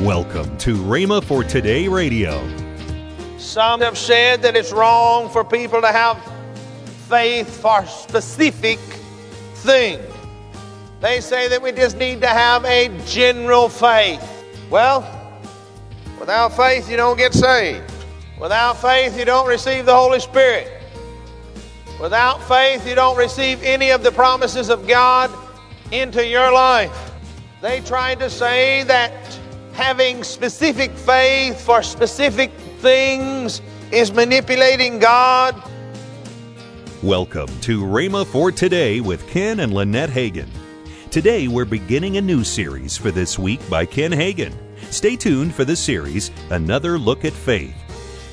Welcome to Rhema for Today Radio. Some have said that it's wrong for people to have faith for specific things. They say that we just need to have a general faith. Well, without faith, you don't get saved. Without faith, you don't receive the Holy Spirit. Without faith, you don't receive any of the promises of God into your life. They tried to say that having specific faith for specific things is manipulating God. Welcome to Rhema for Today with Ken and Lynette Hagin. Today we're beginning a new series for this week by Ken Hagin. Stay tuned for the series, Another Look at Faith.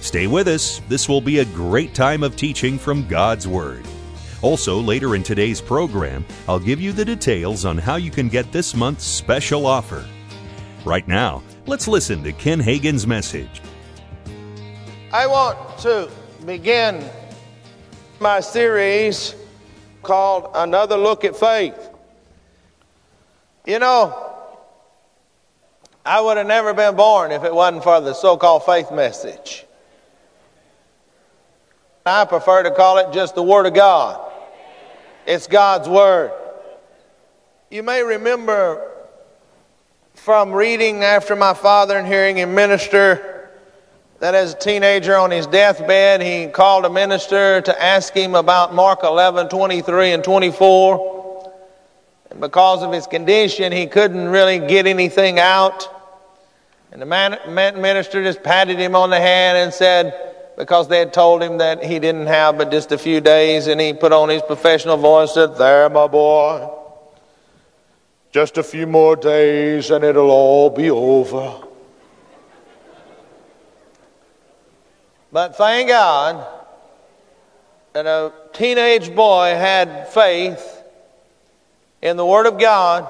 Stay with us. This will be a great time of teaching from God's Word. Also, later in today's program, I'll give you the details on how you can get this month's special offer. Right now, let's listen to Ken Hagin's message. I want to begin my series called Another Look at Faith. You know, I would have never been born if it wasn't for the so called faith message. I prefer to call it just the Word of God. It's God's Word. You may remember from reading after my father and hearing him minister that as a teenager on his deathbed, he called a minister to ask him about Mark 11 23 and 24. And because of his condition, he couldn't really get anything out. And the man, minister just patted him on the hand and said, because they had told him that he didn't have but just a few days, and he put on his professional voice and said, There, my boy, just a few more days and it'll all be over. But thank God that a teenage boy had faith in the Word of God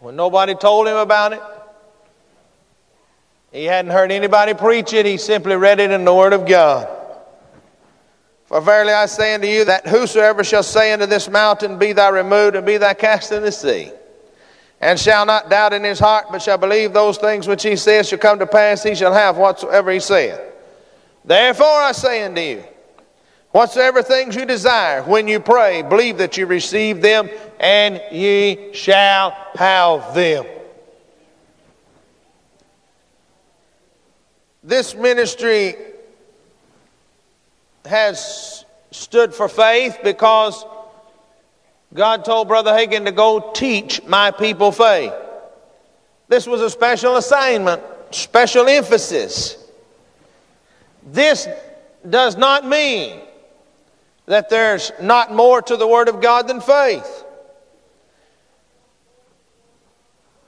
when nobody told him about it. He hadn't heard anybody preach it, he simply read it in the Word of God. For verily I say unto you that whosoever shall say unto this mountain, Be thou removed and be thou cast in the sea, and shall not doubt in his heart, but shall believe those things which he says shall come to pass, he shall have whatsoever he saith. Therefore I say unto you, whatsoever things you desire, when you pray, believe that you receive them, and ye shall have them. This ministry has stood for faith because God told Brother Hagin to go teach my people faith. This was a special assignment, special emphasis. This does not mean that there's not more to the Word of God than faith.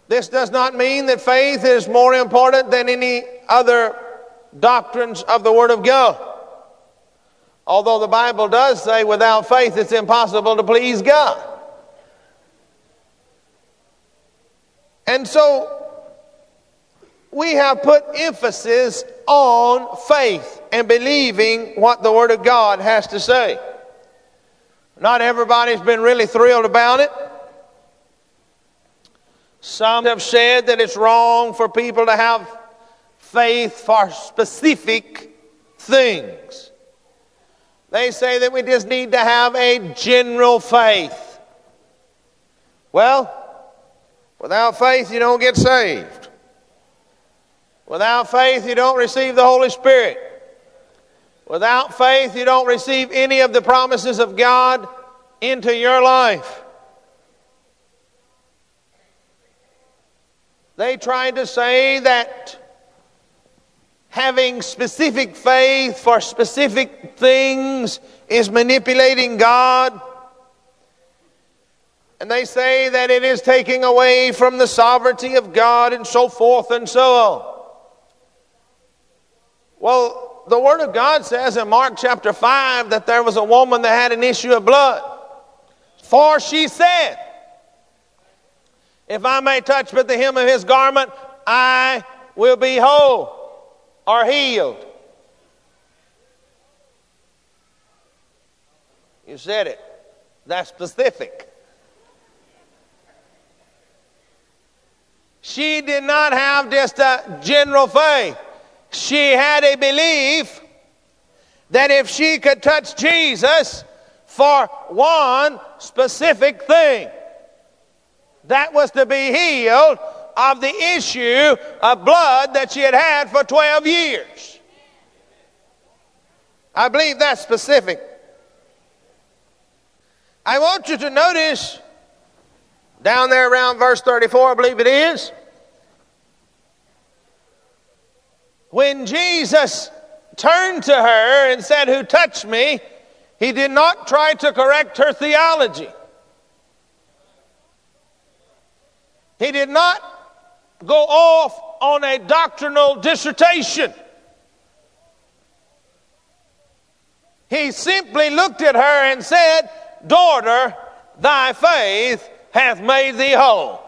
This does not mean that faith is more important than any other doctrines of the Word of God. Although the Bible does say without faith it's impossible to please God. And so we have put emphasis on faith and believing what the Word of God has to say. Not everybody's been really thrilled about it. Some have said that it's wrong for people to have faith for specific things. They say that we just need to have a general faith. Well, without faith, you don't get saved. Without faith, you don't receive the Holy Spirit. Without faith, you don't receive any of the promises of God into your life. They tried to say that having specific faith for specific things is manipulating God. And they say that it is taking away from the sovereignty of God and so forth and so on. Well, the Word of God says in Mark chapter 5 that there was a woman that had an issue of blood. For she said, if I may touch but the hem of his garment, I will be whole or healed. You said it. That's specific. she did not have just a general faith. She had a belief that if she could touch Jesus for one specific thing, that was to be healed of the issue of blood that she had had for 12 years. I believe that's specific. I want you to notice down there around verse 34, I believe it is. When Jesus turned to her and said, Who touched me? he did not try to correct her theology. He did not go off on a doctrinal dissertation. He simply looked at her and said, Daughter, thy faith hath made thee whole.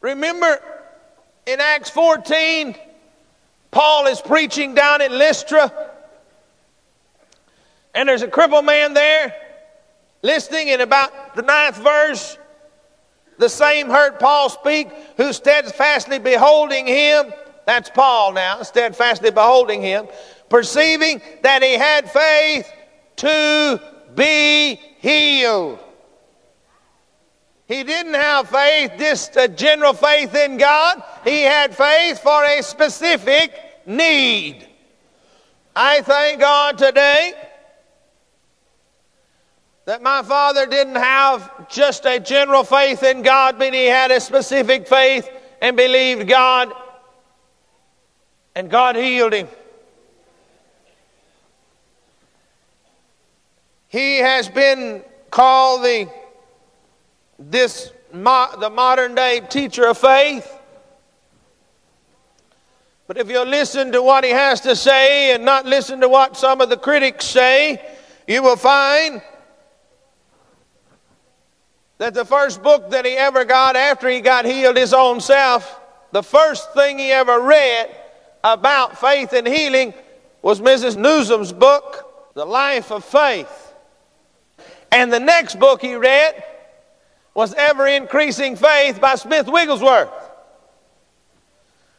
Remember in Acts 14, Paul is preaching down at Lystra, and there's a crippled man there listening. In about the ninth verse, the same heard Paul speak, who steadfastly beholding him, that's Paul now, steadfastly beholding him, perceiving that he had faith to be healed. He didn't have faith, just a general faith in God. He had faith for a specific need. I thank God today that my father didn't have just a general faith in God, but he had a specific faith and believed God, and God healed him. He has been called the this the modern day teacher of faith. But if you listen to what he has to say and not listen to what some of the critics say, you will find that the first book that he ever got after he got healed his own self, the first thing he ever read about faith and healing was Mrs. Nuzum's book, The Life of Faith. And the next book he read was Ever Increasing Faith by Smith Wigglesworth.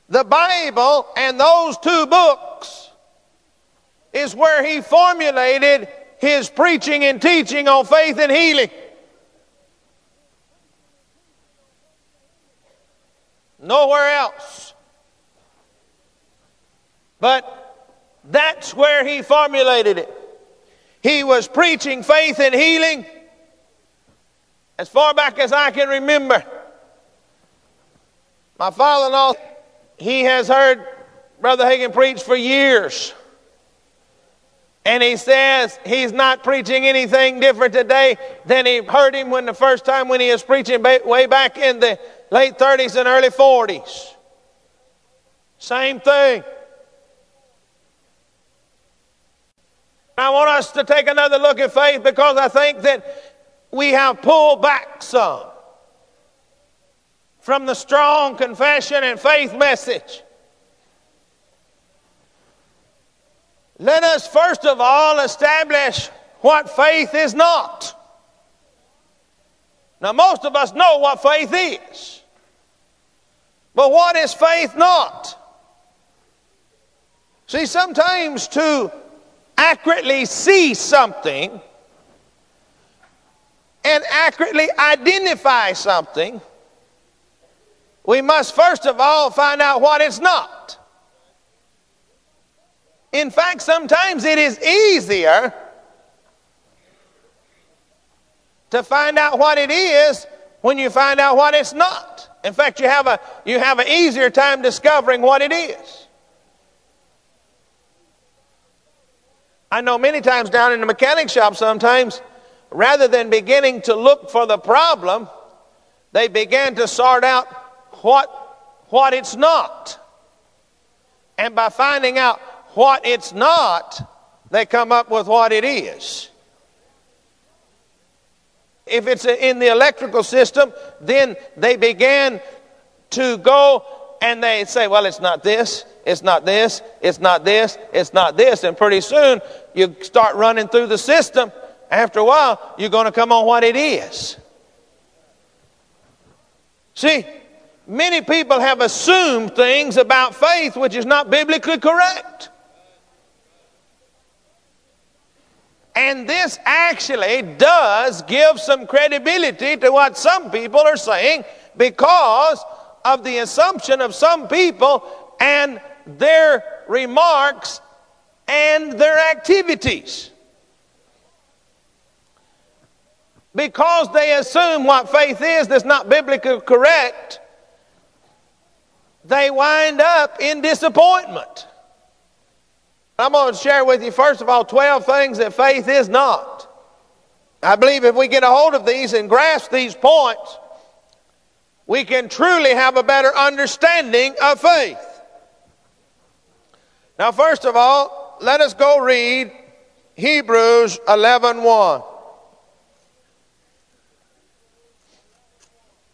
The Bible and those two books is where he formulated his preaching and teaching on faith and healing. Nowhere else. But that's where he formulated it. He was preaching faith and healing as far back as I can remember. My father in law, he has heard Brother Hagin preach for years. And he says he's not preaching anything different today than he heard him when the first time when he was preaching way back in the late 30s and early 40s. Same thing. I want us to take another look at faith because I think that we have pulled back some from the strong confession and faith message. Let us first of all establish what faith is not. Now, most of us know what faith is. But what is faith not? See, sometimes to accurately see something, and accurately identify something, we must first of all find out what it's not. In fact, sometimes it is easier to find out what it is when you find out what it's not. In fact, you have a you have an easier time discovering what it is. I know many times down in the mechanic shop sometimes rather than beginning to look for the problem, they began to sort out what, what it's not. And by finding out what it's not, they come up with what it is. If it's in the electrical system, then they began to go and they say, well, it's not this, it's not this, it's not this, it's not this. And pretty soon you start running through the system after a while, you're going to come on what it is. See, many people have assumed things about faith which is not biblically correct. And this actually does give some credibility to what some people are saying because of the assumption of some people and their remarks and their activities. Because they assume what faith is that's not biblically correct, they wind up in disappointment. I'm going to share with you, first of all, 12 things that faith is not. I believe if we get a hold of these and grasp these points, we can truly have a better understanding of faith. Now, first of all, let us go read Hebrews 11 1.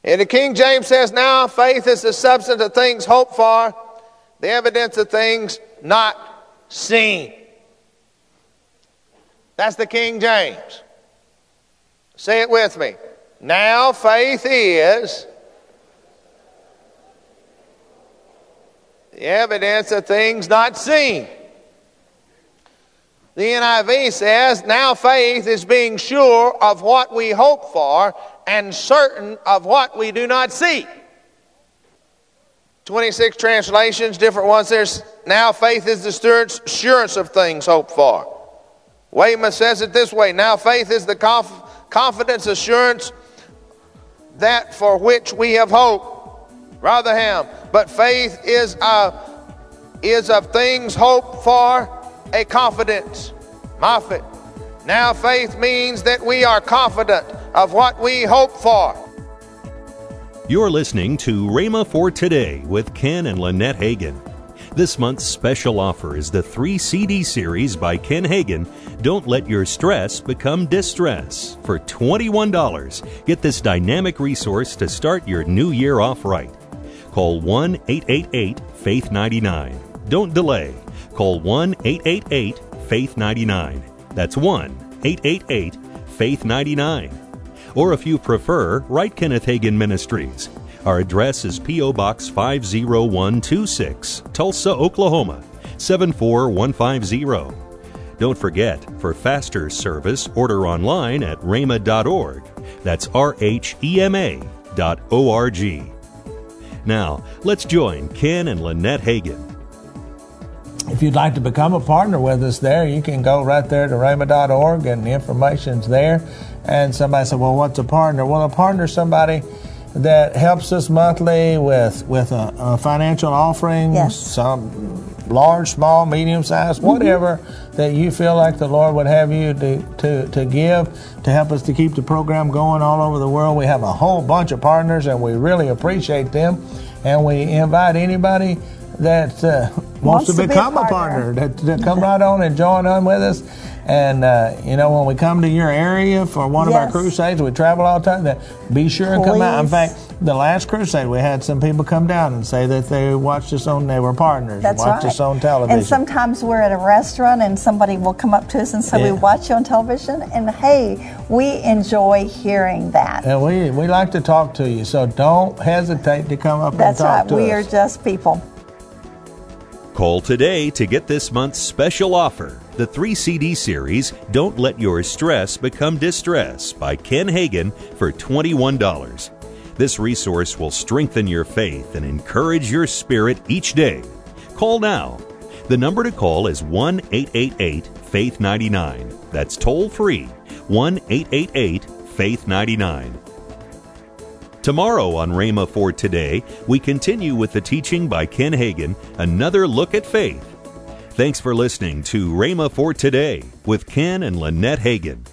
And the King James says, Now faith is the substance of things hoped for, the evidence of things not seen. That's the King James. Say it with me. Now faith is the evidence of things not seen. The NIV says, Now faith is being sure of what we hope for and certain of what we do not see. 26 translations, different ones. There's now faith is the assurance of things hoped for. Weymouth says it this way Now faith is the conf- confidence, assurance that for which we have hope. Rotherham, but faith is, a, is of things hoped for a confidence. Moffatt. Now faith means that we are confident of what we hope for. You're listening to Rhema for Today with Ken and Lynette Hagin. This month's special offer is the three CD series by Ken Hagin, Don't Let Your Stress Become Distress. For $21, get this dynamic resource to start your new year off right. Call 1 888 Faith 99. Don't delay. Call 1 888 Faith 99. That's 1 888 Faith 99. Or if you prefer, write Kenneth Hagin Ministries. Our address is P.O. Box 50126, Tulsa, Oklahoma 74150. Don't forget, for faster service, order online at rhema.org. That's R H E M A dot O R G. Now, let's join Ken and Lynette Hagin. If you'd like to become a partner with us there, you can go right there to rhema.org and the information's there. And somebody said, Well, what's a partner? Well, a partner is somebody that helps us monthly with, with a, a financial offering, Yes. some large, small, medium sized, whatever that you feel like the Lord would have you to, to, to give to help us to keep the program going all over the world. We have a whole bunch of partners and we really appreciate them. And we invite anybody that uh, wants, Wants to to be a become a partner. partner, that, come right on and join on with us. And, uh, you know, when we come to your area for one of our crusades, we travel all the time, that be sure and come out. In fact, the last crusade, we had some people come down and say that they watched us on, they were partners, That's watched right. us on television. And sometimes we're at a restaurant and somebody will come up to us and say, Yeah. We watch you on television. And hey, we enjoy hearing that. and we, we like to talk to you, so don't hesitate to come up That's and talk right. to We us. are just people. Call today to get this month's special offer the three CD series, Don't Let Your Stress Become Distress by Ken Hagin for $21. This resource will strengthen your faith and encourage your spirit each day. Call now. The number to call is 1 888 Faith 99. That's toll free 1 888 Faith 99. Tomorrow on Rhema for Today, we continue with the teaching by Ken Hagin, Another Look at Faith. Thanks for listening to Rhema for Today with Ken and Lynette Hagin.